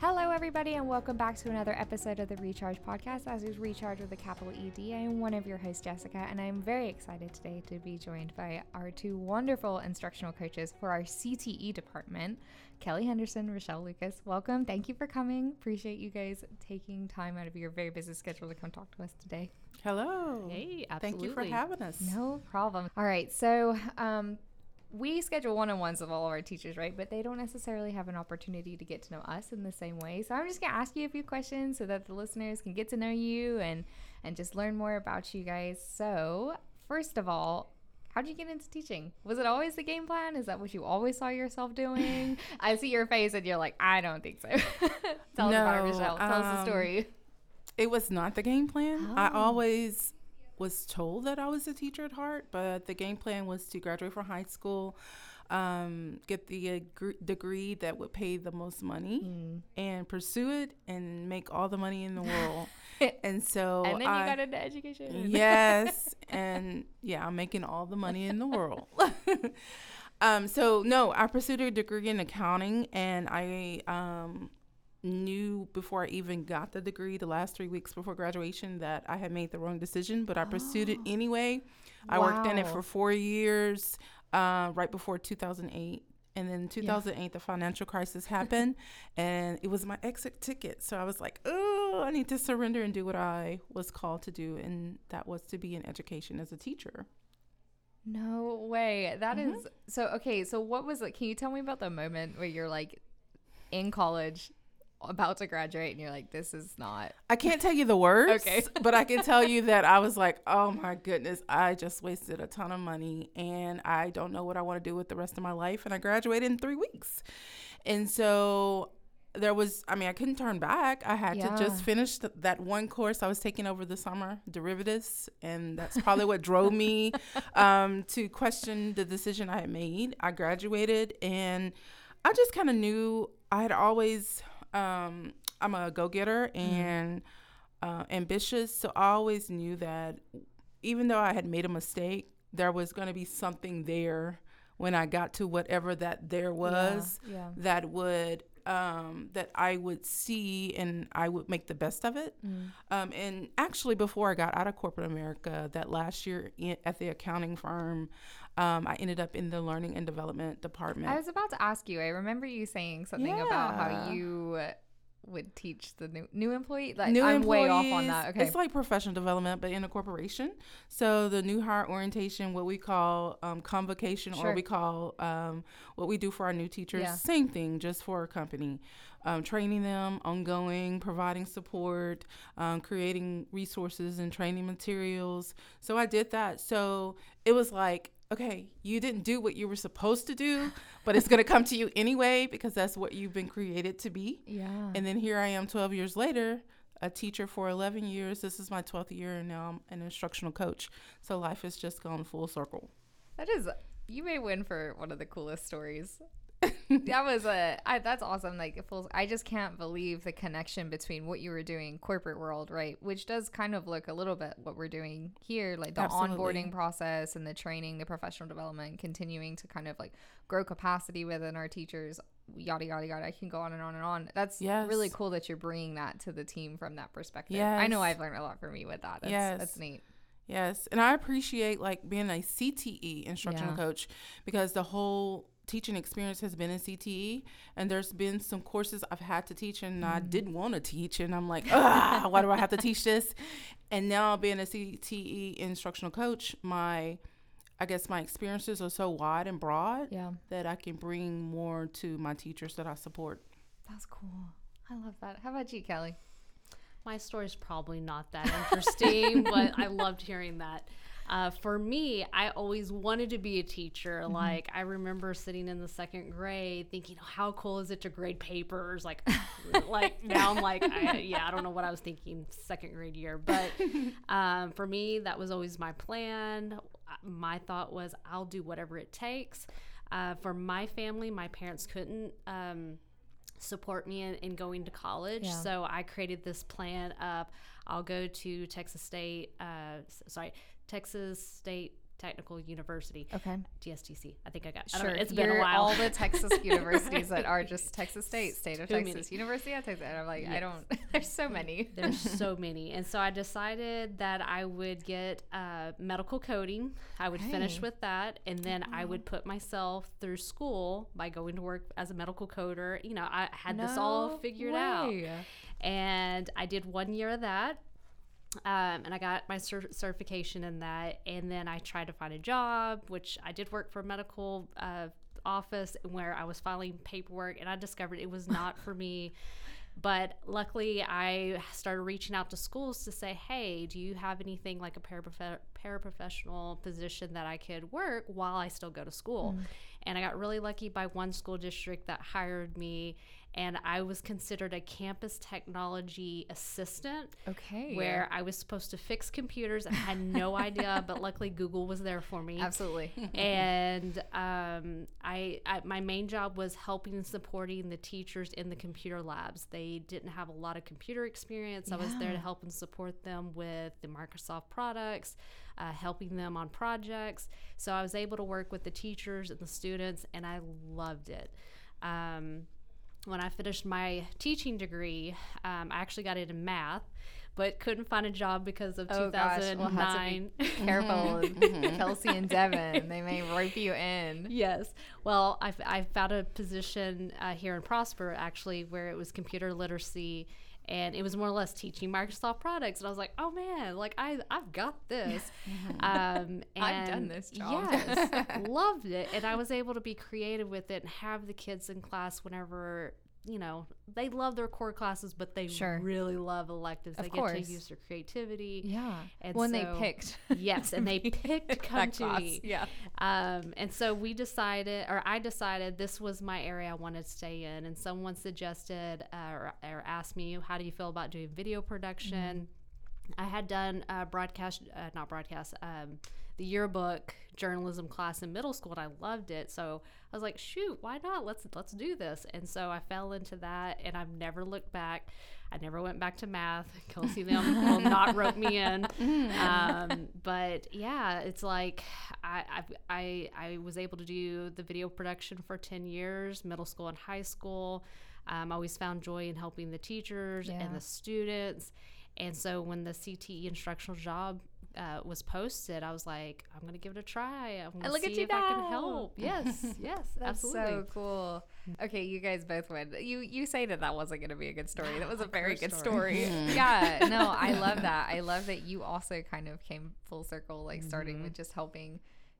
Hello, everybody, and welcome back to another episode of the Recharge Podcast. As is Recharge with a capital ED, I am one of your hosts, Jessica, and I'm very excited today to be joined by our two wonderful instructional coaches for our CTE department, Kelley Henderson, Rachell Lucas. Welcome. Thank you for coming. Appreciate you guys taking time out of your very busy schedule to come talk to us today. Hello. Hey, absolutely. Thank you for having us. No problem. All right. So, um, we schedule one on ones of all of our teachers, right? But they don't necessarily have an opportunity to get to know us in the same way. So, I'm just going to ask you a few questions so that the listeners can get to know you and, and just learn more about you guys. So, first of all, how did you get into teaching? Was it always the game plan? Is that what you always saw yourself doing? I see your face and you're like, I don't think so. Tell us about it, No, Michelle. Tell us the um, story. It was not the game plan. I Oh. always was told that I was a teacher at heart, but the game plan was to graduate from high school, um, get the uh, gr- degree that would pay the most money, Mm. and pursue it and make all the money in the world. and so and then you got into education. yes and yeah i'm making all the money in the world um so no i pursued a degree in accounting and i um knew before i even got the degree the last three weeks before graduation that i had made the wrong decision but i pursued it anyway i worked in it for four years uh, right before 2008 and then 2008 the financial crisis happened and it was my exit ticket so i was like oh i need to surrender and do what i was called to do and that was to be in education as a teacher No way. That is Mhm. so okay. So what was it? Can you tell me about the moment where you're like in college, about to graduate, and you're like, this is not. i can't tell you the words Okay. but i can tell you that i was like oh my goodness i just wasted a ton of money and i don't know what i want to do with the rest of my life and i graduated in three weeks and so there was i mean i couldn't turn back i had Yeah. to just finish th- that one course i was taking over the summer derivatives and that's probably what drove me um, to question the decision i had made i graduated and i just kind of knew i had always um, i'm a go-getter and uh, ambitious so i always knew that even though i had made a mistake there was going to be something there when i got to whatever that there was Yeah. that would um, that I would see and I would make the best of it. Mm. Um, and actually, before I got out of corporate America, that last year at the accounting firm, um, I ended up in the learning and development department. I was about to ask you. I remember you saying something about how you would teach the new new employee. Like new I'm way off on that. Okay. It's like professional development, but in a corporation. So the new hire orientation, what we call um, convocation, Sure. or we call um, what we do for our new teachers, Yeah. same thing, just for a company. Um, training them, ongoing, providing support, um, creating resources and training materials. So I did that. So it was like, okay, you didn't do what you were supposed to do, but it's going to come to you anyway because that's what you've been created to be. yeah. And then here I am 12 years later, a teacher for 11 years. This is my 12th year, and now I'm an instructional coach. So life has just gone full circle. That is, you may win for one of the coolest stories. That was a, I, that's awesome. Like, it feels, I just can't believe the connection between what you were doing corporate world, right? Which does kind of look a little bit what we're doing here, like the Absolutely. onboarding process and the training, the professional development, continuing to kind of like grow capacity within our teachers, yada yada yada. I can go on and on and on. That's really cool that you're bringing that to the team from that perspective. Yes. I know I've learned a lot from you with that. That's, Yes. that's neat. Yes, and I appreciate like being a CTE instructional Yeah. coach because the whole teaching experience has been in CTE, and there's been some courses I've had to teach and I mm. didn't want to teach, and I'm like, why do I have to teach this? And now being a CTE instructional coach, my I guess my experiences are so wide and broad Yeah. that I can bring more to my teachers that I support. That's cool. I love that. How about you, Kelley? My story's probably not that interesting, but I loved hearing that. Uh, for me, I always wanted to be a teacher. Like I remember sitting in the second grade, thinking, "How cool is it to grade papers?" Like, like now I'm like, I, yeah, I don't know what I was thinking second grade year, but um, for me, that was always my plan. My thought was, I'll do whatever it takes. Uh, for my family, my parents couldn't. Um, support me in, in going to college. Yeah. So I created this plan of I'll go to Texas State, uh, sorry, Texas State Technical University, Okay. TSTC. I think I got. I Sure. know, it's been a You're while. All the Texas universities that are just Texas State, State of Too many. Texas, University of Texas. And I'm like, I don't. There's so many. There's so many. And so I decided that I would get uh, medical coding. I would finish with that. And then I would put myself through school by going to work as a medical coder. You know, I had this all No figured out. And I did one year of that. Um, and I got my cer- certification in that. And then I tried to find a job, which I did work for a medical uh, office where I was filing paperwork. And I discovered it was not for me. But luckily, I started reaching out to schools to say, hey, do you have anything like a paraprof- paraprofessional position that I could work while I still go to school? And I got really lucky by one school district that hired me, and I was considered a campus technology assistant. Okay. Where I was supposed to fix computers. I had no idea, but luckily Google was there for me Absolutely. and um, I, I my main job was helping and supporting the teachers in the computer labs. They didn't have a lot of computer experience. I was there to help and support them with the Microsoft products, uh, helping them on projects. So I was able to work with the teachers and the students, and I loved it. Um, when I finished my teaching degree, um, I actually got into math, but couldn't find a job because of Oh, gosh. We'll have to 2009. be careful, Kelsey and Devin. They may rope you in. Yes. Well, I, I found a position uh, here in Prosper actually where it was computer literacy and it was more or less teaching Microsoft products. And I was like, oh man, like I, I've got this. um, and I've done this job. Yes. loved it. And I was able to be creative with it and have the kids in class whenever. You know, they love their core classes, but they Sure. really love electives. Of they course. get to use their creativity. Yeah. And when so- they picked. Yes, and they picked come to class. me. Yeah. Um, and so we decided, or I decided, this was my area I wanted to stay in. And someone suggested uh, or, or asked me, "How do you feel about doing video production?" I had done uh, broadcast, uh, not broadcast, um, the yearbook journalism class in middle school, and I loved it. So I was like, "Shoot, why not? Let's let's do this." And so I fell into that, and I've never looked back. I never went back to math. Kelsey them will not rope me in. Um, but yeah, it's like I, I I I was able to do the video production for ten years, middle school and high school. Um, I always found joy in helping the teachers Yeah. and the students. And so when the CTE instructional job uh, was posted, I was like, I'm gonna give it a try. I'm gonna look see at you if I can now. help. Yes, yes, That's absolutely. so cool. Okay, you guys both win. You you say that that wasn't to be a good story. That was a very good story. story. yeah, no, I love that. I love that you also kind of came full circle, like starting Mm-hmm. with just helping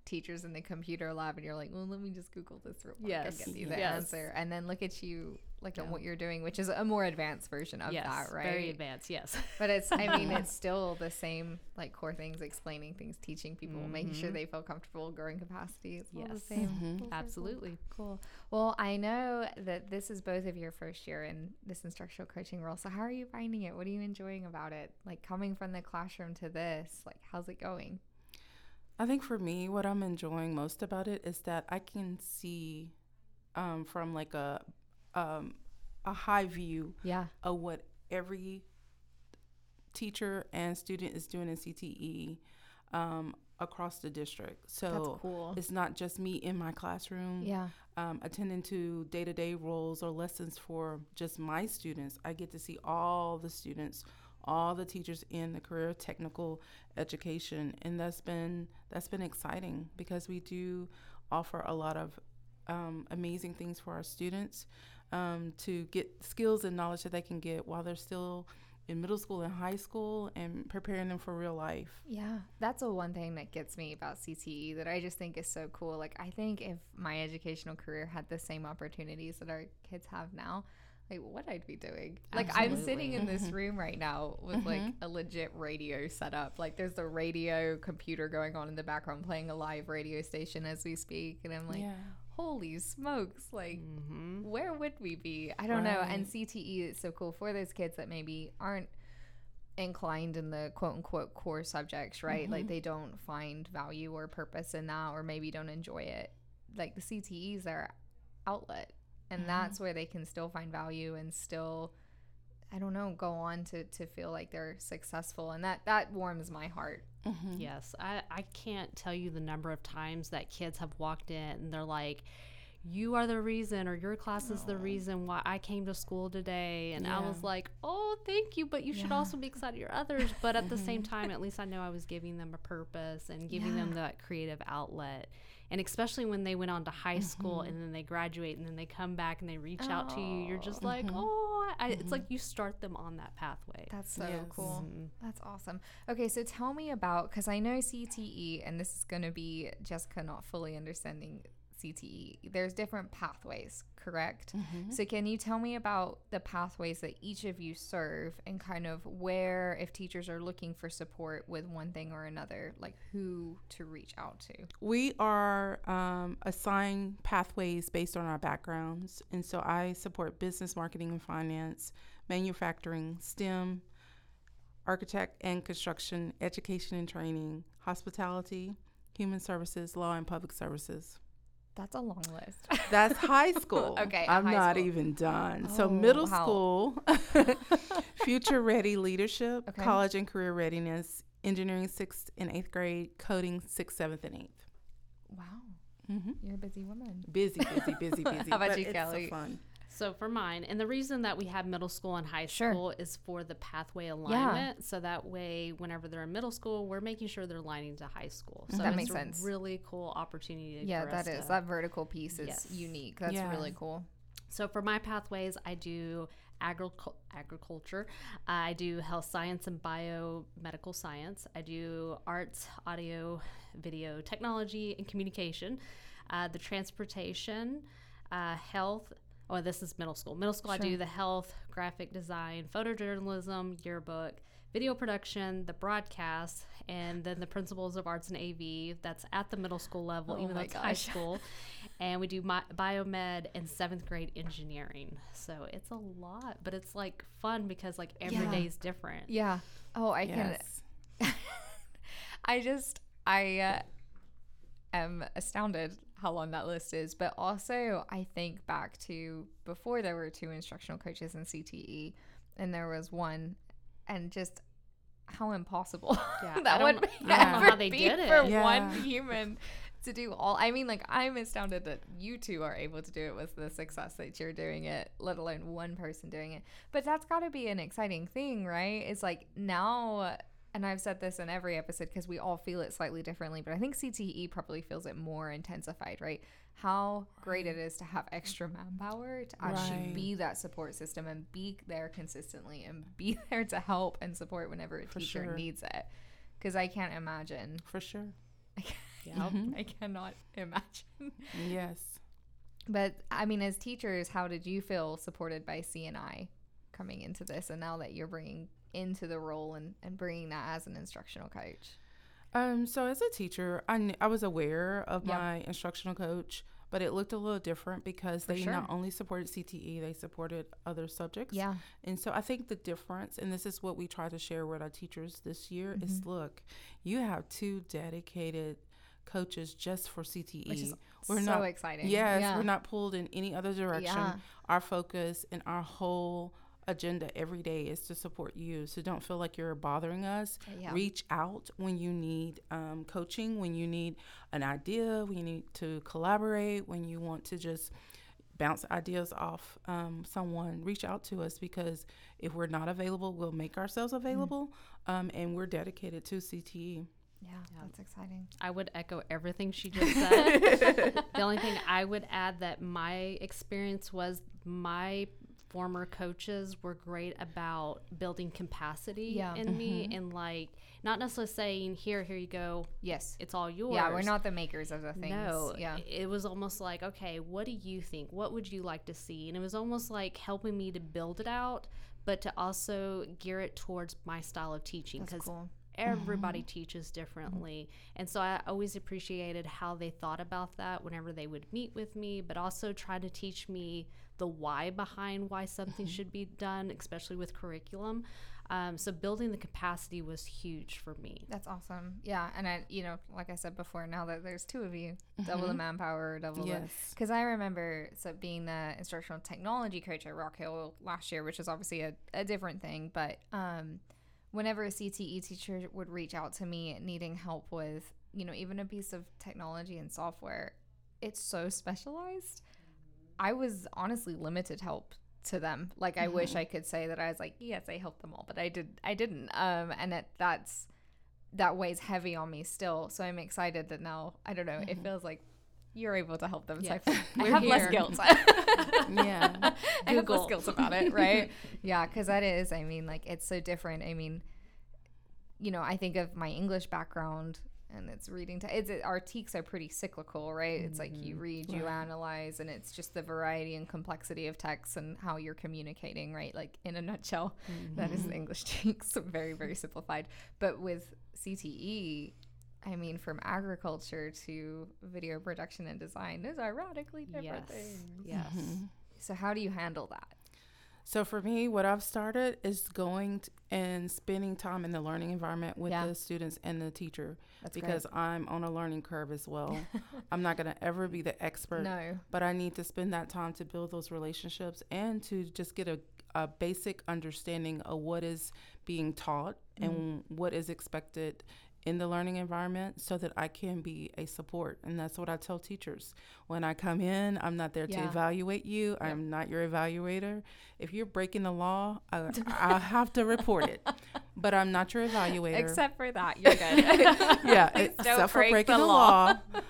teachers in the computer lab, and you're like, well, let me just Google this real quick Yes, and get you the yes. answer, and then look at you, like at what you're doing, which is a more advanced version of yes, that, right? very advanced. Yes, But it's, I mean, it's still the same, like core things, explaining things, teaching people, making sure they feel comfortable, growing capacity. It's all the Mm-hmm. Yes. same. Mhm. Full circle. absolutely. Cool. Well, I know that this is both of your first year in this instructional coaching role. So, how are you finding it? What are you enjoying about it? Like coming from the classroom to this, like, how's it going? I think for me, what I'm enjoying most about it is that I can see um, from like a um, a high view Yeah. of what every teacher and student is doing in CTE um, across the district. So cool. it's not just me in my classroom Yeah. um, attending to day to day roles or lessons for just my students. I get to see all the students, all the teachers in the career technical education, and that's been that's been exciting because we do offer a lot of um, amazing things for our students um, to get skills and knowledge that they can get while they're still in middle school and high school and preparing them for real life. Yeah, that's the one thing that gets me about CTE that I just think is so cool. Like, I think if my educational career had the same opportunities that our kids have now, like what I'd be doing. Like, I'm sitting in this mm-hmm. room right now with like mm-hmm. a legit radio set up. Like, there's the radio computer going on in the background playing a live radio station as we speak. And I'm like, yeah. holy smokes, like, Mm-hmm. where would we be? I don't know. And CTE is so cool for those kids that maybe aren't inclined in the quote unquote core subjects, right? Like mm-hmm. they don't find value or purpose in that or maybe don't enjoy it. Like the CTEs are their outlet. And mm-hmm. that's where they can still find value and still I don't know, go on to, to feel like they're successful and that that warms my heart mm-hmm. Yes, I, I can't tell you the number of times that kids have walked in and they're like, you are the reason, or your class is the reason why I came to school today. And I was like, oh, thank you. But you should also be excited for others. But at the same mm-hmm. time, at least I know I was giving them a purpose and giving them that creative outlet. And especially when they went on to high school mm-hmm. and then they graduate and then they come back and they reach out to you, you're just like, oh, mm-hmm. oh I, it's mm-hmm. like you start them on that pathway. That's so Yes. cool. Mm-hmm. That's awesome. Okay, so tell me about because I know CTE, and this is going to be Jessica not fully understanding CTE. There's different pathways, correct? So can you tell me about the pathways that each of you serve, and kind of where, if teachers are looking for support with one thing or another, like who to reach out to? We are um, assigned pathways based on our backgrounds. And so I support business, marketing, and finance, manufacturing, STEM, architect and construction, education and training, hospitality, human services, law, and public services. That's a long list. That's high school. Okay, I'm not school. even done. so Oh, middle wow. school, future ready leadership, Okay. college and career readiness, engineering sixth and eighth grade, coding sixth, seventh, and eighth. wow, hmm you're a busy woman. Busy, busy, busy, busy. How about but you, it's Kelley? So fun. So for mine, and the reason that we have middle school and high Sure. school is for the pathway alignment. So that way, whenever they're in middle school, we're making sure they're aligning to high school. So That it's makes a sense. really cool opportunity. Yeah, for us that is to- that vertical piece is Yes. unique. That's Yeah. really cool. So for my pathways, I do agricul- agriculture. I do health science and biomedical science. I do arts, audio, video, technology, and communication. Uh, the transportation, uh, health. Oh, this is middle school. Middle school, I do the health, graphic design, photojournalism, yearbook, video production, the broadcast, and then the principles of arts and AV. That's at the middle school level, Oh even though my it's high school. and we do my, biomed and seventh grade engineering. So it's a lot, but it's like fun because like every Yeah. day is different. Yeah. Oh, I can. Yes. I just I uh, am astounded how long that list is, but also I think back to before there were two instructional coaches in CTE, and there was one, and just how impossible Yeah, that would kn- I don't know ever how they be did it. for Yeah. one human to do all. I mean, like I'm astounded that you two are able to do it with the success that you're doing it, let alone one person doing it. But that's got to be an exciting thing, right? It's like now, and I've said this in every episode because we all feel it slightly differently, but I think CTE probably feels it more intensified, right? How great it is to have extra manpower to actually Right. be that support system and be there consistently and be there to help and support whenever a For teacher sure. needs it. Because I can't imagine. For sure. Yeah. Mm-hmm. I cannot imagine. Yes. But I mean, as teachers, how did you feel supported by CNI coming into this, and now that you're bringing into the role and, and bringing that as an instructional coach? Um, so as a teacher, I, kn- I was aware of Yep. my instructional coach, but it looked a little different because For they sure. not only supported CTE, they supported other subjects. Yeah, And so I think the difference, and this is what we try to share with our teachers this year, is Mm-hmm. look, you have two dedicated coaches just for CTE. which is we're so not exciting. Yes, yeah. we're not pulled in any other direction. Yeah. Our focus and our whole agenda every day is to support you. So don't feel like you're bothering us. Yeah. Reach out when you need um, coaching, when you need an idea, when you need to collaborate, when you want to just bounce ideas off um, someone. Reach out to us because if we're not available, we'll make ourselves available, um, and we're dedicated to. CTE. Yeah, that's exciting. I would echo everything she just said. the only thing I would add that my experience was my former coaches were great about building capacity Yeah. in me mm-hmm. and like not necessarily saying here here you go Yes. it's all yours Yeah, we're not the makers of the things. no Yeah. it was almost like okay what do you think what would you like to see and it was almost like helping me to build it out but to also gear it towards my style of teaching because cool. everybody mm-hmm. teaches differently and so i always appreciated how they thought about that whenever they would meet with me but also try to teach me the why behind why something should be done especially with curriculum um, so building the capacity was huge for me That's awesome. Yeah, and I, you know, like I said before, now that there's two of you, double the manpower, double the. Yes. Because I remember so being the instructional technology coach at Rock Hill last year, which is obviously a, a different thing, but um, whenever a CTE teacher would reach out to me needing help with, you know, even a piece of technology and software, it's so specialized. I was honestly limited help to them. Like I wish I could say that I was like, yes, I helped them all, but I did I didn't. Um and it, that's that weighs heavy on me still. So I'm excited that now, I don't know, it feels like you're able to help them. So I, Yes. feel, I have less guilt. Yeah. I have Google. less guilt about it, right? yeah, because that is, I mean, like it's so different. I mean, you know, I think of my English background and it's reading. T- it's, it, our TEKS are pretty cyclical, right? It's like you mm-hmm. read, you analyze, and it's just the variety and complexity of texts and how you're communicating, right? Like in a nutshell, that is the English TEKS, very, very simplified. But with CTE, I mean, from agriculture to video production and design, those are radically different Yes. things. Yes. So how do you handle that? So for me, what I've started is going t- and spending time in the learning environment with Yeah. the students and the teacher That's because I'm on a learning curve as well. I'm not going to ever be the expert, no, but I need to spend that time to build those relationships and to just get a, a basic understanding of what is being taught and mm-hmm. what is expected in the learning environment so that I can be a support. And that's what I tell teachers. When I come in, I'm not there to evaluate you. I'm not your evaluator. If you're breaking the law, I, I have to report it. But I'm not your evaluator. except for that, you're good. yeah, except for breaking the the, law. law.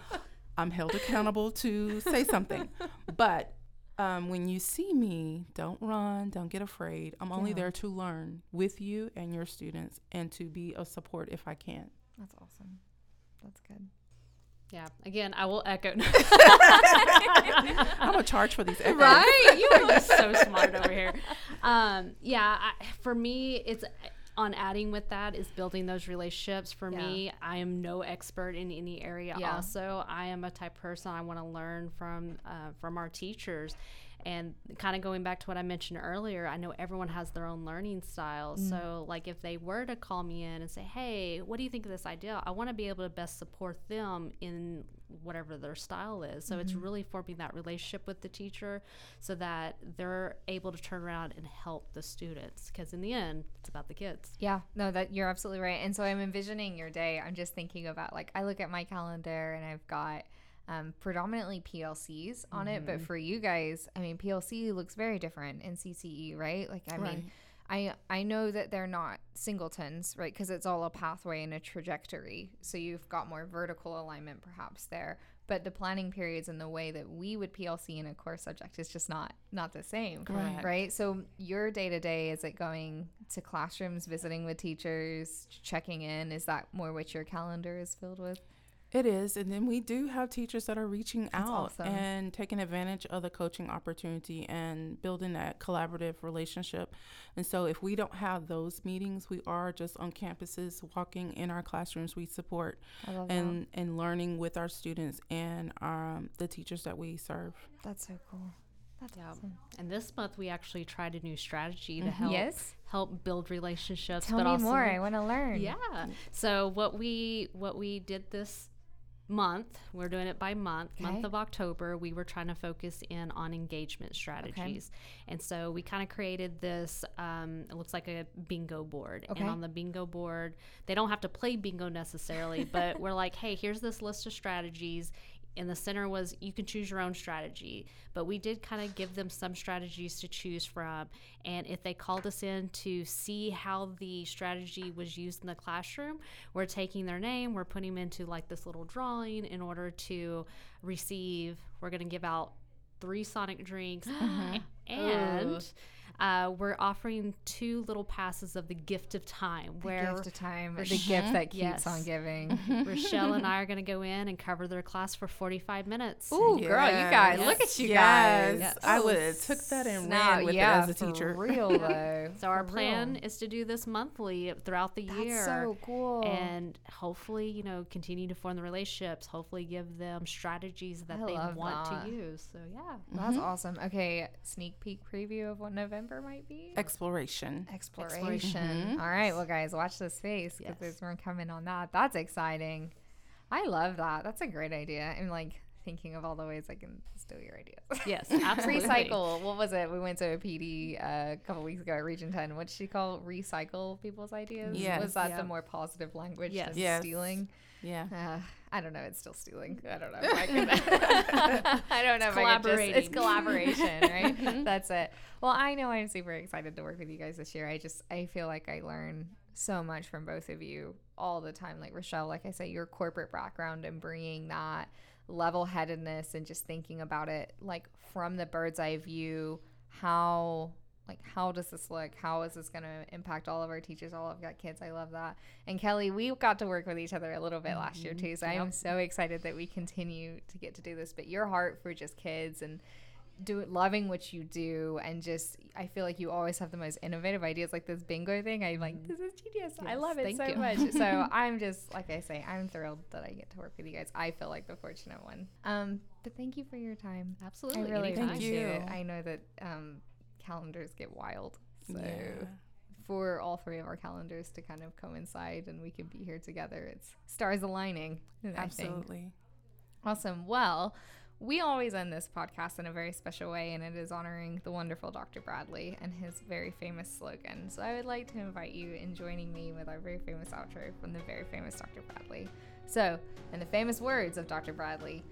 I'm held accountable to say something. But um, when you see me, don't run, don't get afraid. I'm only Yeah. there to learn with you and your students and to be a support if I can. That's awesome. That's good. Yeah. Again, I will echo. I'm gonna charge for these. echoes. right? You are just so smart over here. Um, yeah, I, for me, it's on adding with that is building those relationships. For me, I am no expert in any area. Yeah. Also, I am a type person I want to learn from uh, from our teachers. And kind of going back to what I mentioned earlier, I know everyone has their own learning style. Mm. So, like, if they were to call me in and say, "Hey, what do you think of this idea?" I want to be able to best support them in whatever their style is. So it's mm-hmm. really forming that relationship with the teacher so that they're able to turn around and help the students because in the end it's about the kids. Yeah, no, that you're absolutely right. And so I'm envisioning your day. I'm just thinking about like I look at my calendar and I've got um, predominantly PLCs on it, but for you guys, I mean, PLC looks very different in CTE, right? Like, I Right. mean, I I know that they're not singletons, right? Because it's all a pathway and a trajectory. So you've got more vertical alignment perhaps there. But the planning periods and the way that we would PLC in a core subject is just not not the same, Correct. right? So your day to day is it going to classrooms, visiting with teachers, checking in? Is that more what your calendar is filled with? It is, and then we do have teachers that are reaching out awesome. and taking advantage of the coaching opportunity and building that collaborative relationship. And so, if we don't have those meetings, we are just on campuses, walking in our classrooms. We support I love and and learning with our students and um, the teachers that we serve. That's so cool. That's Yeah. awesome. And this month we actually tried a new strategy to help Yes. help build relationships. Tell but me also, more. I want to learn. Yeah. So what we what we did this month, we're doing it by month, Okay. month of October, we were trying to focus in on engagement strategies. And so we kind of created this um, it looks like a bingo board. Okay. And on the bingo board, they don't have to play bingo necessarily, but we're like, "Hey, here's this list of strategies." In the center was you can choose your own strategy but we did kind of give them some strategies to choose from. And if they called us in to see how the strategy was used in the classroom we're taking their name we're putting them into like this little drawing in order to receive. We're going to give out three sonic drinks. Uh-huh. A- and uh, we're offering two little passes of the gift of time where gift of time, the gift that keeps Yes. on giving. Rachell and I are going to go in and cover their class for 45 minutes. Ooh, girl, you guys, look at you guys. Yes. I would have took that and Snap, ran with yeah, it as a teacher. For real though. So our For plan real. is to do this monthly throughout the That's year. so cool. And hopefully, you know, continue to form the relationships. Hopefully, give them strategies that I they want that. to use. So yeah, That's awesome. Okay, sneak peek preview of what November might be. Exploration. Exploration. All right, well, guys, watch this space because Yes. there's more coming on that. That's exciting. I love that. That's a great idea. I'm like thinking of all the ways I can steal your ideas. Yes, absolutely. recycle. What was it? We went to a PD uh, a couple weeks ago at Region 10. What did she call recycle people's ideas? Yes. Was that Yeah. the more positive language Yes. than Yes. stealing? Yeah. Uh, I don't know. It's still stealing. I don't know. I, can, I don't know. if I could just, it's collaboration, right? Mm-hmm. That's it. Well, I know I'm super excited to work with you guys this year. I just I feel like I learn so much from both of you all the time. Like Rachell, like I said, your corporate background and bringing that level headedness and just thinking about it like from the bird's eye view. How like how does this look? How is this going to impact all of our teachers? All of our kids. I love that. And kelley we got to work with each other a little bit last year too so i am so excited that we continue to get to do this. But your heart for just kids and do it loving what you do and just i feel like you always have the most innovative ideas like this bingo thing. I'm like this is genius. I love it so you. much. So i'm just like i say i'm thrilled that i get to work with you guys. I feel like the fortunate one. Um but thank you for your time. Absolutely. I really. Thank you. it. I know that um, calendars get wild. So Yeah. for all three of our calendars to kind of coincide and we can be here together, it's stars aligning. Absolutely. Awesome. Well, we always end this podcast in a very special way, and it is honoring the wonderful Dr. Bradley and his very famous slogan. So I would like to invite you in joining me with our very famous outro from the very famous Dr. Bradley. So, in the famous words of Dr. Bradley,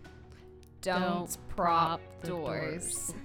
don't, Don't prop prop doors. doors.